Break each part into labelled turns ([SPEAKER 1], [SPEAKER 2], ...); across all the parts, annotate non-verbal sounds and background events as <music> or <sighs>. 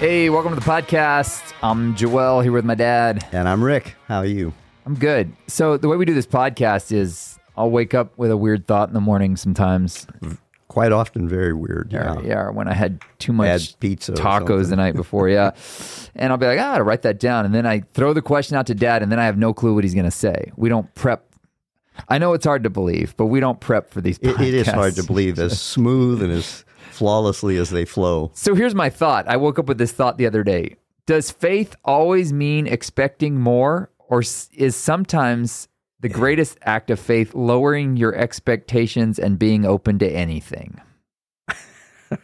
[SPEAKER 1] Hey, welcome to the podcast. I'm Joel here with my dad.
[SPEAKER 2] And I'm Rick. How are you?
[SPEAKER 1] I'm good. So, the way we do this podcast is I'll wake up with a weird thought in the morning sometimes.
[SPEAKER 2] Quite often, very weird.
[SPEAKER 1] Yeah,
[SPEAKER 2] Yeah.
[SPEAKER 1] yeah when I had too much
[SPEAKER 2] Bad pizza
[SPEAKER 1] tacos the night before, yeah. <laughs> and I'll be like, ah, I gotta write that down. And then I throw the question out to dad, and then I have no clue what he's gonna say. We don't prep. I know it's hard to believe, but we don't prep for these
[SPEAKER 2] It, it is hard to believe as <laughs> smooth and as flawlessly as they flow.
[SPEAKER 1] So here's my thought. I woke up with this thought the other day. Does faith always mean expecting more, or is sometimes the greatest act of faith lowering your expectations and being open to anything? <laughs>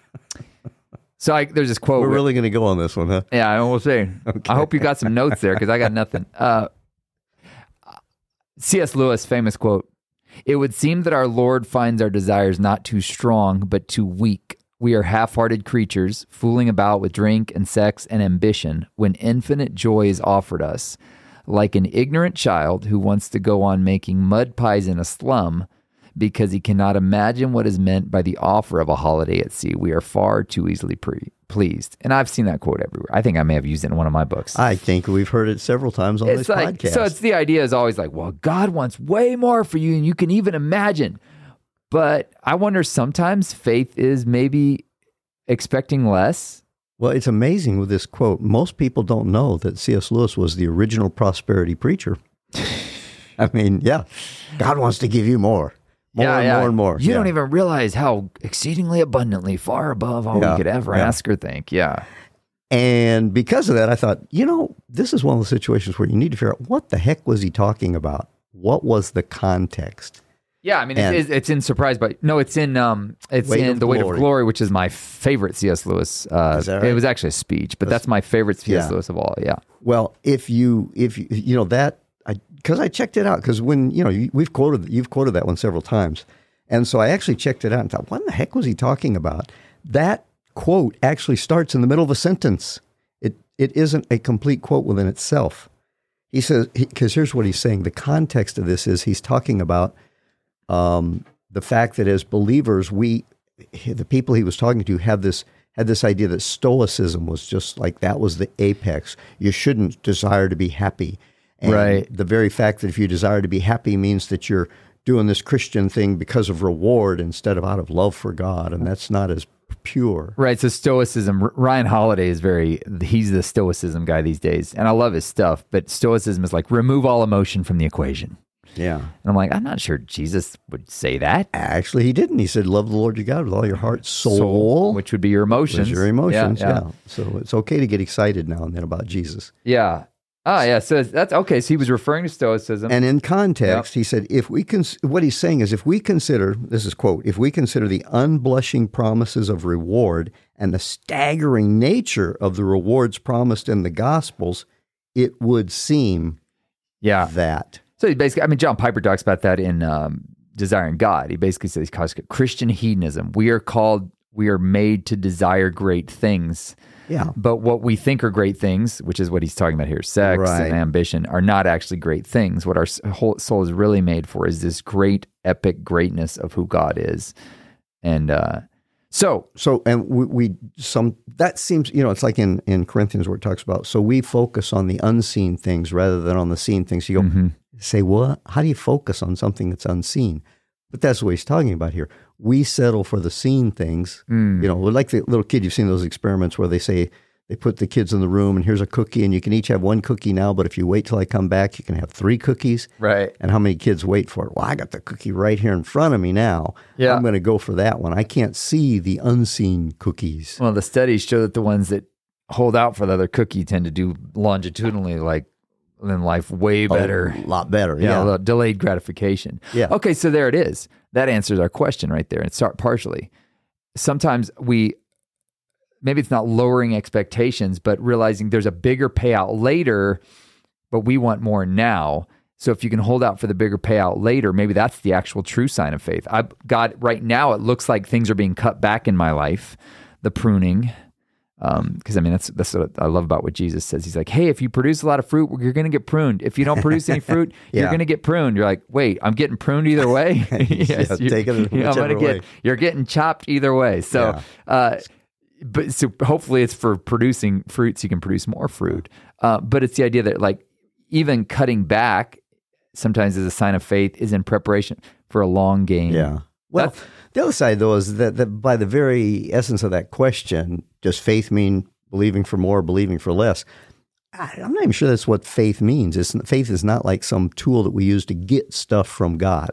[SPEAKER 1] so I, there's this quote.
[SPEAKER 2] We're really going to go on this one, huh?
[SPEAKER 1] yeah, I will say. <laughs> I hope you got some notes there because I got nothing. <laughs> Uh, C.S. Lewis, famous quote It would seem that our Lord finds our desires not too strong, but too weak. We are half hearted creatures, fooling about with drink and sex and ambition when infinite joy is offered us. Like an ignorant child who wants to go on making mud pies in a slum because he cannot imagine what is meant by the offer of a holiday at sea, we are far too easily pre- pleased. And I've seen that quote everywhere. I think I may have used it in one of my books
[SPEAKER 2] I think we've heard it several times on
[SPEAKER 1] it's
[SPEAKER 2] this
[SPEAKER 1] like
[SPEAKER 2] podcast.
[SPEAKER 1] so it's the idea is always like well god wants way more for you than you can even imagine but i wonder sometimes faith is maybe expecting less
[SPEAKER 2] well, it's amazing with this quote. Most people don't know that C.S. Lewis was the original prosperity preacher. <sighs> I mean, yeah, God wants to give you more, more and more and more.
[SPEAKER 1] you
[SPEAKER 2] Yeah.
[SPEAKER 1] don't even realize how exceedingly abundantly far above all
[SPEAKER 2] Yeah,
[SPEAKER 1] we could ever
[SPEAKER 2] yeah.
[SPEAKER 1] ask or think yeah
[SPEAKER 2] And because of that, I thought, you know, this is one of the situations where you need to figure out what the heck was he talking about? What was the context?
[SPEAKER 1] Yeah i mean
[SPEAKER 2] And-
[SPEAKER 1] it's, it's in surprise but no it's in um it's
[SPEAKER 2] Weight
[SPEAKER 1] in
[SPEAKER 2] of
[SPEAKER 1] the weight of
[SPEAKER 2] Glory.
[SPEAKER 1] which is my favorite cs lewis uh
[SPEAKER 2] Is that
[SPEAKER 1] it was actually a speech but that's, my favorite cs
[SPEAKER 2] yeah.
[SPEAKER 1] lewis of all yeah
[SPEAKER 2] Well, if you if you, you know that I because I checked it out because when you know you, we've quoted you've quoted that one several times, and so I actually checked it out and thought, what the heck was he talking about? That quote actually starts in the middle of a sentence. It it isn't a complete quote within itself. He says because here's what he's saying. The context of this is he's talking about um, the fact that as believers, we, the people he was talking to, have this had this idea that stoicism was just like that was the apex. You shouldn't desire to be happy. And
[SPEAKER 1] Right.
[SPEAKER 2] The very fact that if you desire to be happy means that you're doing this Christian thing because of reward instead of out of love for God, and that's not as pure.
[SPEAKER 1] Right. So stoicism. Ryan Holiday is very. He's the stoicism guy these days, and I love his stuff. But stoicism is like remove all emotion from the equation.
[SPEAKER 2] Yeah.
[SPEAKER 1] And I'm like, I'm not sure Jesus would say that.
[SPEAKER 2] Actually, he didn't. He said, "Love the Lord your God with all your heart, soul,
[SPEAKER 1] which would be your emotions.
[SPEAKER 2] your emotions."
[SPEAKER 1] Yeah.
[SPEAKER 2] Yeah,
[SPEAKER 1] Yeah.
[SPEAKER 2] So it's okay to get excited now and then about Jesus.
[SPEAKER 1] yeah. Ah, yeah. So that's okay. So he was referring to stoicism.
[SPEAKER 2] And in context, he said, if we cons- what he's saying is, if we consider this is quote, if we consider the unblushing promises of reward and the staggering nature of the rewards promised in the Gospels, it would seem
[SPEAKER 1] yeah.
[SPEAKER 2] that
[SPEAKER 1] So he basically, I mean, John Piper talks about that in um, Desiring God. He basically says, he calls it Christian hedonism. We are called, we are made to desire great things.
[SPEAKER 2] yeah,
[SPEAKER 1] But what we think are great things, which is what he's talking about here, sex
[SPEAKER 2] Right.
[SPEAKER 1] and ambition, are not actually great things. What our whole soul is really made for is this great, epic greatness of who God is. And uh, so,
[SPEAKER 2] So, and we, we some that seems you know it's like in in Corinthians where it talks about so we focus on the unseen things rather than on the seen things. You go
[SPEAKER 1] Mm-hmm.
[SPEAKER 2] Say, well, how do you focus on something that's unseen? But that's what he's talking about here. We settle for the seen things.
[SPEAKER 1] Mm.
[SPEAKER 2] You know, like the little kid. You've seen those experiments where they say they put the kids in the room and here's a cookie and you can each have one cookie now, but if you wait till I come back, you can have three cookies.
[SPEAKER 1] right.
[SPEAKER 2] And how many kids wait for it? Well, I got the cookie right here in front of me now.
[SPEAKER 1] Yeah.
[SPEAKER 2] I'm going to go for that one. I can't see the unseen cookies.
[SPEAKER 1] Well, the studies show that the ones that hold out for the other cookie tend to do longitudinally, like in life, way better.
[SPEAKER 2] A lot better.
[SPEAKER 1] Yeah,
[SPEAKER 2] Yeah.
[SPEAKER 1] delayed gratification.
[SPEAKER 2] Yeah.
[SPEAKER 1] Okay, so there it is. That answers our question right there. And start partially. Sometimes we maybe it's not lowering expectations, but realizing there's a bigger payout later, but we want more now. So if you can hold out for the bigger payout later, maybe that's the actual true sign of faith. I God, right now it looks like things are being cut back in my life, the pruning. Because I mean, that's that's what I love about what Jesus says. He's like, "Hey, if you produce a lot of fruit, you're going to get pruned. If you don't produce any fruit, <laughs> you're going to get pruned." You're like, "Wait, I'm getting pruned either way." <laughs>
[SPEAKER 2] Yeah, <laughs>
[SPEAKER 1] you-
[SPEAKER 2] take it
[SPEAKER 1] you know, I'm gonna
[SPEAKER 2] whichever
[SPEAKER 1] get
[SPEAKER 2] way.
[SPEAKER 1] you're getting chopped either way. So,
[SPEAKER 2] Yeah.
[SPEAKER 1] uh, but so hopefully it's for producing fruit so you can produce more fruit. Uh, but it's the idea that like even cutting back sometimes is a sign of faith is in preparation for a long game.
[SPEAKER 2] Yeah. Well,
[SPEAKER 1] That's-
[SPEAKER 2] the other side though is that, that by the very essence of that question, does faith mean believing for more, believing for less? I, I'm not even sure that's what faith means. It's, faith is not like some tool that we use to get stuff from God.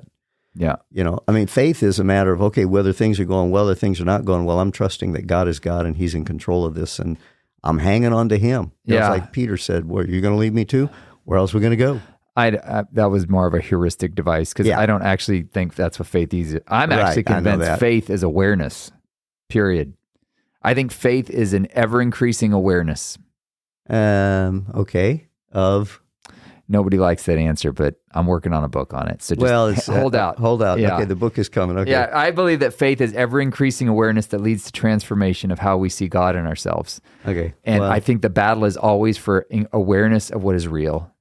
[SPEAKER 1] Yeah.
[SPEAKER 2] You know, I mean, faith is a matter of okay, whether things are going well or things are not going well. I'm trusting that God is God and He's in control of this, and I'm hanging on to Him. You know,
[SPEAKER 1] Yeah.
[SPEAKER 2] it's like Peter said, "Where are you going to leave me to? Where else are we going to go?"
[SPEAKER 1] I, that was more of a heuristic device because
[SPEAKER 2] Yeah.
[SPEAKER 1] I don't actually think that's what faith is. I'm
[SPEAKER 2] Right,
[SPEAKER 1] actually convinced faith is awareness. Period. I think faith is an ever increasing awareness.
[SPEAKER 2] Um, okay, of
[SPEAKER 1] Nobody likes that answer, but I'm working on a book on it. So just
[SPEAKER 2] well, <laughs>
[SPEAKER 1] hold
[SPEAKER 2] uh,
[SPEAKER 1] out.
[SPEAKER 2] hold out.
[SPEAKER 1] Yeah.
[SPEAKER 2] Okay, the book is coming. Okay,
[SPEAKER 1] Yeah, I believe that faith is ever increasing awareness that leads to transformation of how we see God and ourselves.
[SPEAKER 2] okay.
[SPEAKER 1] And
[SPEAKER 2] well,
[SPEAKER 1] I think the battle is always for awareness of what is real.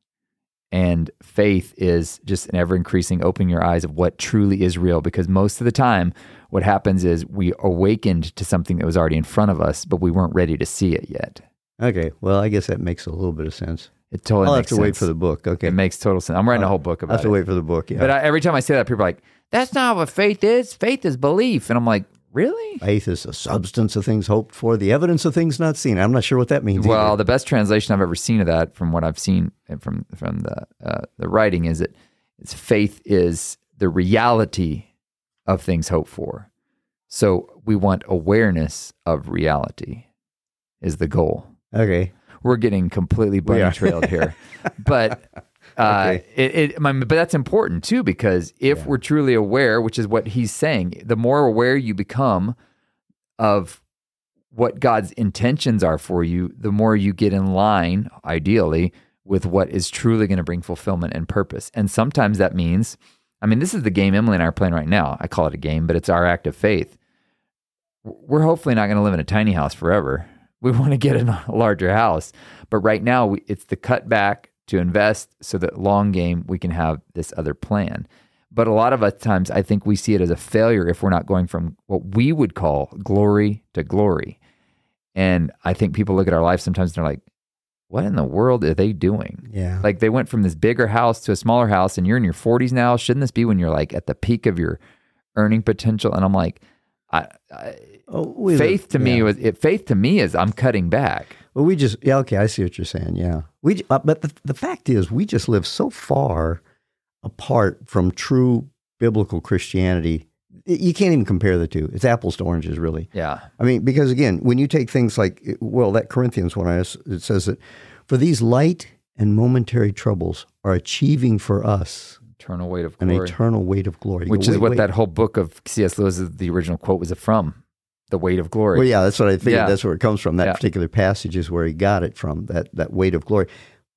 [SPEAKER 1] And faith is just an ever increasing opening your eyes of what truly is real. Because most of the time, what happens is we awakened to something that was already in front of us, but we weren't ready to see it yet.
[SPEAKER 2] okay. Well, I guess that makes a little bit of sense.
[SPEAKER 1] It totally
[SPEAKER 2] I'll have to wait for the book. Okay,
[SPEAKER 1] It makes total sense. I'm writing a whole book about
[SPEAKER 2] have to
[SPEAKER 1] it.
[SPEAKER 2] wait for the book. Yeah,
[SPEAKER 1] But I, every time I say that, people are like, "That's not what faith is. Faith is belief." And I'm like, "Really?"
[SPEAKER 2] faith is the substance of things hoped for, the evidence of things not seen. I'm not sure what that means.
[SPEAKER 1] Well,
[SPEAKER 2] either.
[SPEAKER 1] the best translation I've ever seen of that, from what I've seen from from the uh, the writing, is that it's faith is the reality of things hoped for. So we want awareness of reality is the goal.
[SPEAKER 2] okay.
[SPEAKER 1] We're getting completely bunny trailed here, <laughs> but uh,
[SPEAKER 2] Okay.
[SPEAKER 1] it, it my, but that's important too because if we're truly aware, which is what he's saying, the more aware you become of what God's intentions are for you, the more you get in line, ideally, with what is truly going to bring fulfillment and purpose. And sometimes that means, I mean, this is the game Emily and I are playing right now. I call it a game, but it's our act of faith. We're hopefully not going to live in a tiny house forever. We want to get in a larger house. But right now, it's the cut back to invest so that long game we can have this other plan. But a lot of us times, I think we see it as a failure if we're not going from what we would call glory to glory. And I think people look at our life sometimes and they're like, what in the world are they doing?
[SPEAKER 2] Yeah.
[SPEAKER 1] Like they went from this bigger house to a smaller house and you're in your 40s now. Shouldn't this be when you're like at the peak of your earning potential? And I'm like, I, I,
[SPEAKER 2] oh,
[SPEAKER 1] faith to me
[SPEAKER 2] yeah.
[SPEAKER 1] was it, faith to me is I'm cutting back.
[SPEAKER 2] Well, we just yeah. Okay, I see what you're saying. Yeah, we. Uh, but the the fact is, we just live so far apart from true biblical Christianity. You can't even compare the two. It's apples to oranges, really.
[SPEAKER 1] Yeah.
[SPEAKER 2] I mean, because again, when you take things like, well, that Corinthians one, I it says that for these light and momentary troubles are achieving for us
[SPEAKER 1] Eternal weight of
[SPEAKER 2] an
[SPEAKER 1] glory.
[SPEAKER 2] eternal weight of glory.
[SPEAKER 1] Which
[SPEAKER 2] go,
[SPEAKER 1] is
[SPEAKER 2] "Wait,
[SPEAKER 1] what
[SPEAKER 2] wait."
[SPEAKER 1] that whole book of C.S. Lewis, the original quote, was from. The weight of glory.
[SPEAKER 2] Well, yeah, that's what I figured.
[SPEAKER 1] Yeah.
[SPEAKER 2] That's where it comes from. That
[SPEAKER 1] Yeah.
[SPEAKER 2] particular passage is where he got it from. That that weight of glory.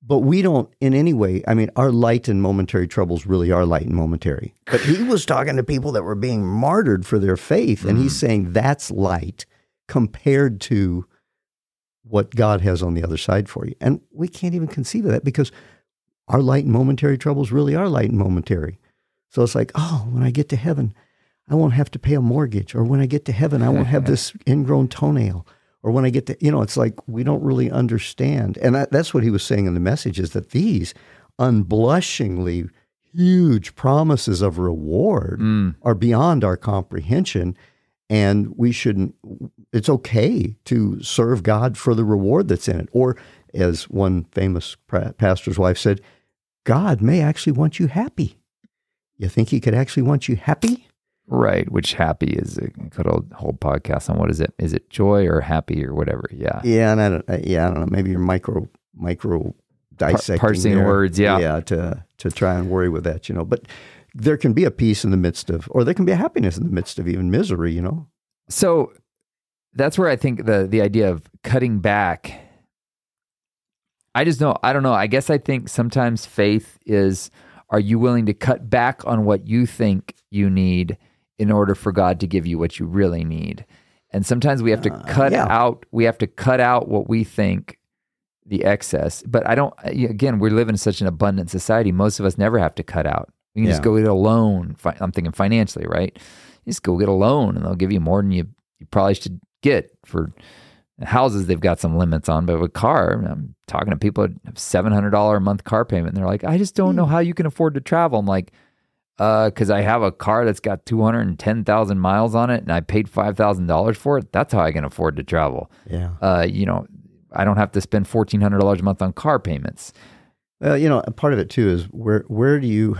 [SPEAKER 2] But we don't, in any way. I mean, our light and momentary troubles really are light and momentary. But he was talking to people that were being martyred for their faith, and
[SPEAKER 1] Mm-hmm.
[SPEAKER 2] he's saying that's light compared to what God has on the other side for you. And we can't even conceive of that because our light and momentary troubles really are light and momentary. So it's like, oh, when I get to heaven, I won't have to pay a mortgage. Or when I get to heaven, I won't have <laughs> this ingrown toenail. Or when I get to, you know, it's like we don't really understand. And that, that's what he was saying in the message is that these unblushingly huge promises of reward mm. are beyond our comprehension. And we shouldn't, it's okay to serve God for the reward that's in it. Or as one famous pastor's wife said, God may actually want you happy. You think he could actually want you happy?
[SPEAKER 1] Right. Which happy is a good old whole podcast on what is it? Is it joy or happy or whatever? Yeah.
[SPEAKER 2] Yeah, and I don't. uh, Yeah, I don't know. Maybe you're micro micro dissecting
[SPEAKER 1] parsing
[SPEAKER 2] there.
[SPEAKER 1] words, yeah.
[SPEAKER 2] yeah, to to try and worry with that, you know. But there can be a peace in the midst of, or there can be a happiness in the midst of even misery, you know.
[SPEAKER 1] So that's where I think the the idea of cutting back. I just know I don't know. I guess I think sometimes faith is are you willing to cut back on what you think you need in order for God to give you what you really need? And sometimes we have to uh, cut
[SPEAKER 2] yeah.
[SPEAKER 1] out we have to cut out what we think the excess. But I don't again, we live in such an abundant society. Most of us never have to cut out. You can just go get a loan. I'm thinking financially, right? You just go get a loan and they'll give you more than you you probably should get for houses. They've got some limits on, but with car, I'm talking to people that have seven hundred dollar a month car payment, and they're like, I just don't know hmm. how you can afford to travel. I'm like, uh, because I have a car that's got two hundred and ten thousand miles on it, and I paid five thousand dollars for it. That's how I can afford to travel.
[SPEAKER 2] Yeah.
[SPEAKER 1] Uh, you know, I don't have to spend fourteen hundred dollars a month on car payments.
[SPEAKER 2] Well, you know, part of it too is where where do you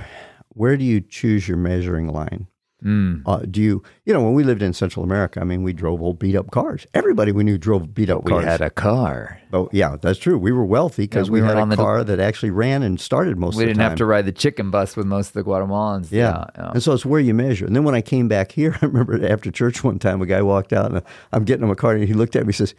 [SPEAKER 2] where do you choose your measuring line?
[SPEAKER 1] Mm.
[SPEAKER 2] Uh, do you you know when we lived in Central America? I mean, we drove old beat up cars. Everybody we knew drove beat up cars.
[SPEAKER 1] We had a car.
[SPEAKER 2] oh yeah, that's true. We were wealthy because
[SPEAKER 1] Yeah,
[SPEAKER 2] we,
[SPEAKER 1] we
[SPEAKER 2] had a car that actually ran and started most
[SPEAKER 1] We
[SPEAKER 2] of the
[SPEAKER 1] didn't have to ride the chicken bus with most of the Guatemalans.
[SPEAKER 2] Yeah.
[SPEAKER 1] yeah.
[SPEAKER 2] And so it's where you measure. And then when I came back here, <laughs> I remember after church one time, a guy walked out and I'm getting him a car and he looked at me and says,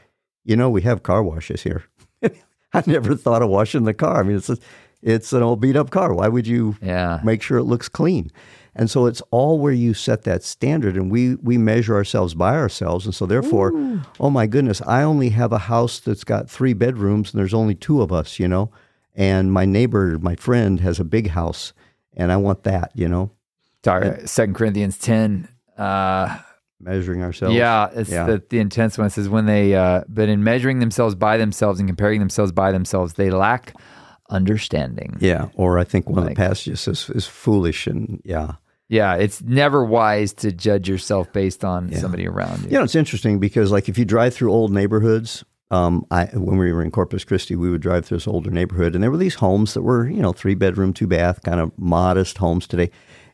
[SPEAKER 2] You know, we have car washes here. <laughs> I never thought of washing the car. I mean, it's a, it's an old beat up car. Why would you
[SPEAKER 1] Yeah.
[SPEAKER 2] make sure it looks clean? And so it's all where you set that standard and we we measure ourselves by ourselves. And so therefore, oh my goodness, I only have a house that's got three bedrooms and there's only two of us, you know. And my neighbor, my friend has a big house and I want that, you know,
[SPEAKER 1] Sorry, Second Corinthians ten. Uh,
[SPEAKER 2] measuring ourselves.
[SPEAKER 1] yeah, it's
[SPEAKER 2] Yeah.
[SPEAKER 1] The, the intense one. It says when they, uh, but in measuring themselves by themselves and comparing themselves by themselves, they lack understanding.
[SPEAKER 2] Yeah, or I think one of the passages is, is foolish and yeah.
[SPEAKER 1] Yeah, it's never wise to judge yourself based on somebody around you.
[SPEAKER 2] You know, it's interesting because like if you drive through old neighborhoods, um, I when we were in Corpus Christi, we would drive through this older neighborhood, and there were these homes that were you know three bedroom, two bath, kind of modest homes today.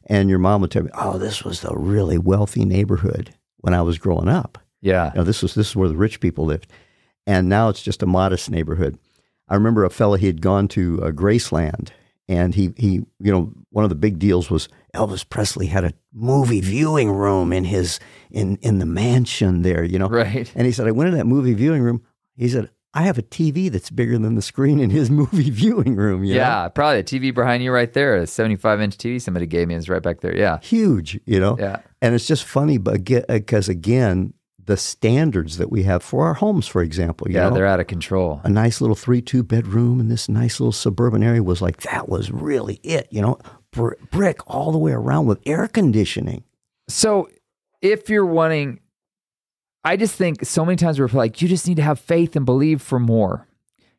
[SPEAKER 2] And your mom would tell me, "Oh, this was the really wealthy neighborhood when I was growing up.
[SPEAKER 1] Yeah,
[SPEAKER 2] You know, this was this is where the rich people lived, and now it's just a modest neighborhood." I remember a fellow he had gone to uh, Graceland, and he he you know one of the big deals was Elvis Presley had a movie viewing room in his in in the mansion there, you know.
[SPEAKER 1] right.
[SPEAKER 2] And he said, I went in that movie viewing room. He said, I have a TV that's bigger than the screen in his <laughs> movie viewing room. you know?
[SPEAKER 1] Yeah, probably a TV behind you right there, a 75 inch TV somebody gave me is right back there. Yeah,
[SPEAKER 2] huge, you know.
[SPEAKER 1] yeah,
[SPEAKER 2] And it's just funny, but because uh, again, the standards that we have for our homes, for example, you
[SPEAKER 1] yeah,
[SPEAKER 2] know,
[SPEAKER 1] they're out of control.
[SPEAKER 2] a nice little three two bedroom in this nice little suburban area was like that was really it, you know, Br- brick all the way around with air conditioning.
[SPEAKER 1] So if you're wanting, I just think so many times we're like, you just need to have faith and believe for more.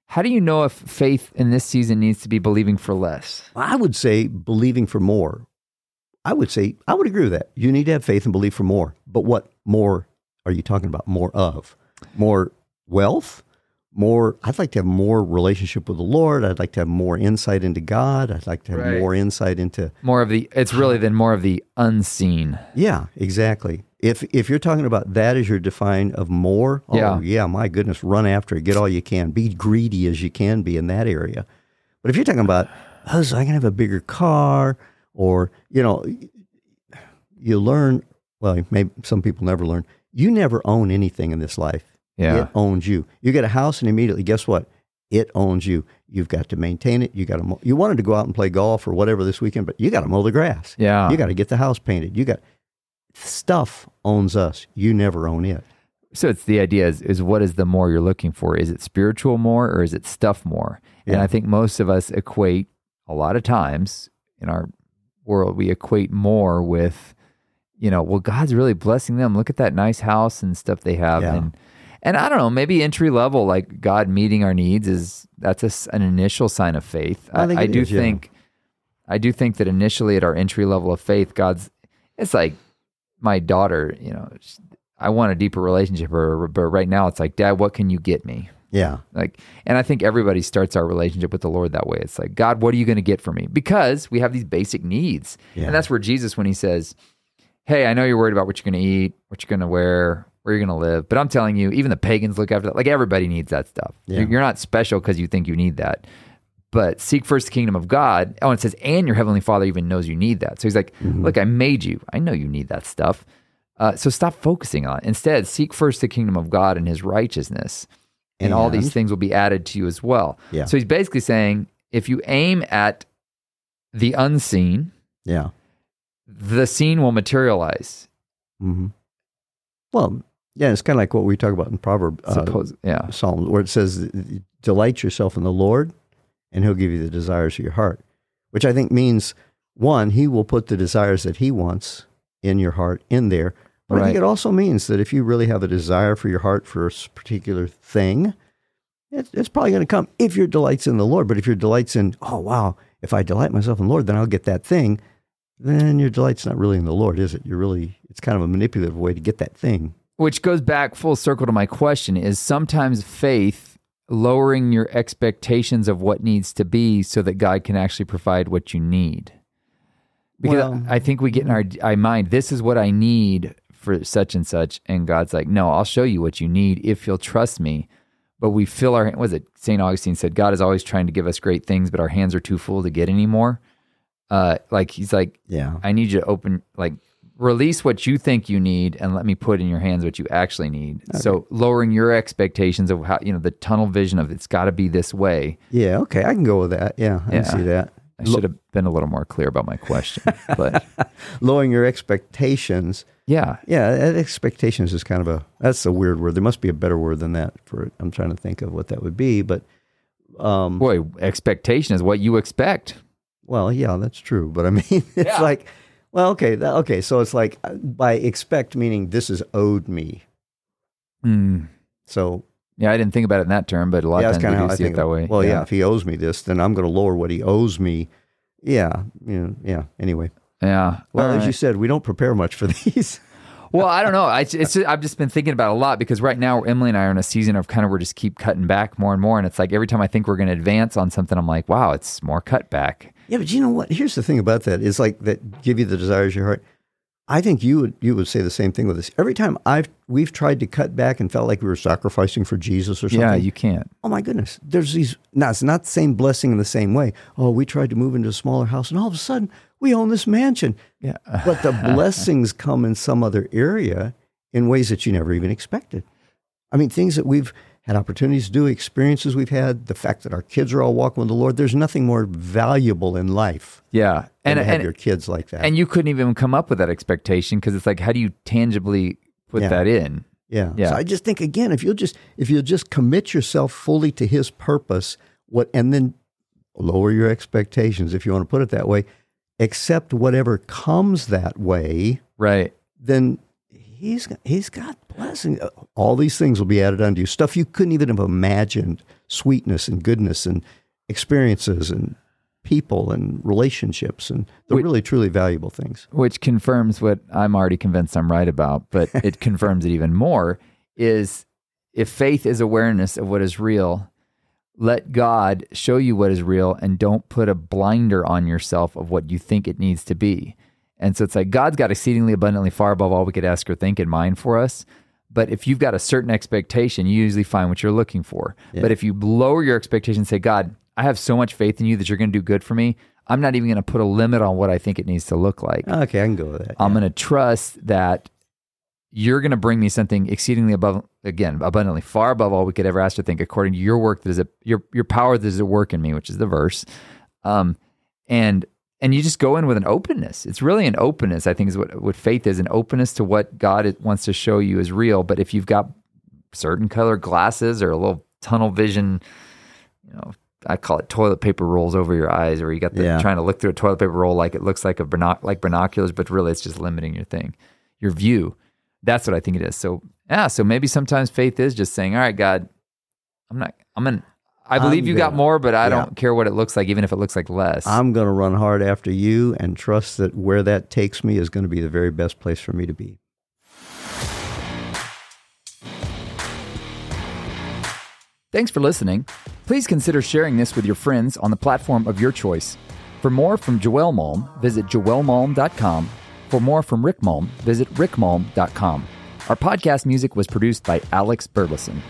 [SPEAKER 1] How do you know if faith in this season needs to be believing for less?
[SPEAKER 2] I would say believing for more. I would say I would agree with that. You need to have faith and believe for more. But what more are you talking about? More of more wealth, more. I'd like to have more relationship with the Lord. I'd like to have more insight into God. I'd like to have
[SPEAKER 1] Right.
[SPEAKER 2] more insight into
[SPEAKER 1] More of the, it's really then more of the unseen.
[SPEAKER 2] yeah, exactly. If if you're talking about that as your define of more, oh
[SPEAKER 1] Yeah.
[SPEAKER 2] yeah, my goodness, run after it, get all you can, be greedy as you can be in that area. But if you're talking about, oh, so I can have a bigger car, or you know, you learn. Well, maybe some people never learn. You never own anything in this life.
[SPEAKER 1] Yeah.
[SPEAKER 2] It owns you. You get a house, and immediately, guess what? It owns you. You've got to maintain it. You got to. Mow. You wanted to go out and play golf or whatever this weekend, but you got to mow the grass.
[SPEAKER 1] Yeah.
[SPEAKER 2] You got to get the house painted. You got stuff owns us. You never own it.
[SPEAKER 1] So it's the idea is, is what is the more you're looking for? Is it spiritual more or is it stuff more? And I think most of us equate a lot of times in our world, we equate more with, you know, well, God's really blessing them. Look at that nice house and stuff they have.
[SPEAKER 2] Yeah.
[SPEAKER 1] And, and I don't know, maybe entry level, like God meeting our needs is that's a an initial sign of faith.
[SPEAKER 2] I think it
[SPEAKER 1] do
[SPEAKER 2] is, yeah.
[SPEAKER 1] think, I do think that initially at our entry level of faith, God's, it's like my daughter, you know, I want a deeper relationship her, but right now it's like, Dad, what can you get me?
[SPEAKER 2] Yeah.
[SPEAKER 1] Like, and I think everybody starts our relationship with the Lord that way. It's like, God, what are you going to get for me? Because we have these basic needs.
[SPEAKER 2] Yeah.
[SPEAKER 1] And that's where Jesus, when he says, Hey, I know you're worried about what you're going to eat, what you're going to wear, where you're going to live, but I'm telling you, even the pagans look after that. Like, everybody needs that stuff.
[SPEAKER 2] Yeah.
[SPEAKER 1] You're not special because you think you need that. But seek first the kingdom of God. Oh, and it says, and your heavenly Father even knows you need that. So he's like,
[SPEAKER 2] Mm-hmm.
[SPEAKER 1] look, I made you. I know you need that stuff. Uh, so stop focusing on it. Instead, seek first the kingdom of God and his righteousness, and, all these things will be added to you as well.
[SPEAKER 2] Yeah.
[SPEAKER 1] So he's basically saying if you aim at the unseen,
[SPEAKER 2] Yeah.
[SPEAKER 1] the seen will materialize.
[SPEAKER 2] hmm Well, yeah, it's kind of like what we talk about in Proverb uh,
[SPEAKER 1] yeah.
[SPEAKER 2] Psalms, where it says, "Delight yourself in the Lord, and He'll give you the desires of your heart," which I think means one, He will put the desires that He wants in your heart in there, But I think it also means that if you really have a desire for your heart for a particular thing, it's, it's probably going to come if your delight's in the Lord. But if your delight's in, oh, wow, if I delight myself in the Lord, then I'll get that thing, then your delight's not really in the Lord, is it? You're really, it's kind of a manipulative way to get that thing.
[SPEAKER 1] Which goes back full circle to my question is sometimes faith lowering your expectations of what needs to be so that God can actually provide what you need. Because
[SPEAKER 2] Well-
[SPEAKER 1] I think we get in our, our mind, this is what I need for such and such. And God's like, no, I'll show you what you need if you'll trust me. But we fill our, was it St. Augustine said, God is always trying to give us great things, but our hands are too full to get anymore. Uh, like he's like,
[SPEAKER 2] Yeah.
[SPEAKER 1] I need you to open, like, release what you think you need and let me put in your hands what you actually need. So lowering your expectations of how, you know, the tunnel vision of it's got to be this way.
[SPEAKER 2] Yeah. Okay. I can go with that. Yeah. I
[SPEAKER 1] Yeah.
[SPEAKER 2] see that.
[SPEAKER 1] I should have been a little more clear about my question, but <laughs>
[SPEAKER 2] Lowering your expectations.
[SPEAKER 1] yeah,
[SPEAKER 2] Yeah. Expectations is kind of a, that's a weird word. There must be a better word than that for it. I'm trying to think of what that would be. But, um,
[SPEAKER 1] boy, expectation is what you expect.
[SPEAKER 2] Well, yeah, that's true. But I mean, <laughs> it's
[SPEAKER 1] Yeah.
[SPEAKER 2] like, well, okay, that, okay. So it's like uh, by expect meaning this is owed me.
[SPEAKER 1] Mm.
[SPEAKER 2] So
[SPEAKER 1] Yeah, I didn't think about it in that term, but a lot
[SPEAKER 2] yeah,
[SPEAKER 1] of times we
[SPEAKER 2] of
[SPEAKER 1] do
[SPEAKER 2] how I
[SPEAKER 1] see it that way.
[SPEAKER 2] Well, yeah. if he owes me this, then I'm going to lower what he owes me. Yeah, you know, yeah. Anyway,
[SPEAKER 1] yeah.
[SPEAKER 2] well,
[SPEAKER 1] All
[SPEAKER 2] as you said, we don't prepare much for <laughs> these.
[SPEAKER 1] well, I don't know. I, it's just, I've just been thinking about it a lot because right now Emily and I are in a season of kind of we're just keep cutting back more and more, and it's like every time I think we're going to advance on something, I'm like, wow, it's more cut back.
[SPEAKER 2] Yeah, but you know what? Here's the thing about that is like that give you the desires of your heart. I think you would you would say the same thing with this. Every time I've we've tried to cut back and felt like we were sacrificing for Jesus or something.
[SPEAKER 1] Yeah, you can't.
[SPEAKER 2] oh my goodness, there's these, no, it's not the same blessing in the same way. Oh, we tried to move into a smaller house and all of a sudden we own this mansion.
[SPEAKER 1] Yeah. <laughs>
[SPEAKER 2] But the blessings come in some other area in ways that you never even expected. I mean, things that we've had opportunities to do, experiences we've had, the fact that our kids are all walking with the Lord, there's nothing more valuable in life
[SPEAKER 1] Yeah, and
[SPEAKER 2] to have
[SPEAKER 1] and,
[SPEAKER 2] your kids like that.
[SPEAKER 1] and you couldn't even come up with that expectation because it's like, how do you tangibly put
[SPEAKER 2] Yeah.
[SPEAKER 1] that in?
[SPEAKER 2] Yeah.
[SPEAKER 1] Yeah.
[SPEAKER 2] So I just think again, if you'll just if you'll just commit yourself fully to his purpose, what and then lower your expectations, if you want to put it that way, accept whatever comes that way,
[SPEAKER 1] Right.
[SPEAKER 2] then he's got, he's got blessing. Uh, All these things will be added unto you. Stuff you couldn't even have imagined, sweetness and goodness and experiences and people and relationships and the
[SPEAKER 1] Wait.
[SPEAKER 2] really truly valuable things.
[SPEAKER 1] which confirms what I'm already convinced I'm right about, but <laughs> it confirms it even more is if faith is awareness of what is real, let God show you what is real and don't put a blinder on yourself of what you think it needs to be. And so it's like God's got exceedingly abundantly far above all we could ask or think in mind for us. But if you've got a certain expectation, you usually find what you're looking for. But if you lower your expectation say, God, I have so much faith in you that you're going to do good for me, I'm not even going to put a limit on what I think it needs to look like.
[SPEAKER 2] Okay, I can go with that.
[SPEAKER 1] I'm going to trust that you're going to bring me something exceedingly above, again, abundantly far above all we could ever ask or think, according to your work that is a, your your power that is at work in me, which is the verse. Um, and and you just go in with an openness. It's really an openness. I think is what what faith is an openness to what God wants to show you is real. But if you've got certain color glasses or a little tunnel vision, you know. I call it toilet paper rolls over your eyes, or you got the
[SPEAKER 2] Yeah.
[SPEAKER 1] trying to look through a toilet paper roll like it looks like a binoc- like binoculars, but really it's just limiting your thing, your view. That's what I think it is. So yeah, so maybe sometimes faith is just saying, "All right, God, I'm not. I'm in. I believe
[SPEAKER 2] I'm
[SPEAKER 1] you got more, but I
[SPEAKER 2] yeah.
[SPEAKER 1] don't care what it looks like, even if it looks like less."
[SPEAKER 2] I'm going to run hard after you and trust that where that takes me is going to be the very best place for me to be.
[SPEAKER 1] Thanks for listening. Please consider sharing this with your friends on the platform of your choice. For more from Joel Malm, visit joelmalm.com. For more from Rick Malm, visit rickmalm.com. Our podcast music was produced by Alex Burleson.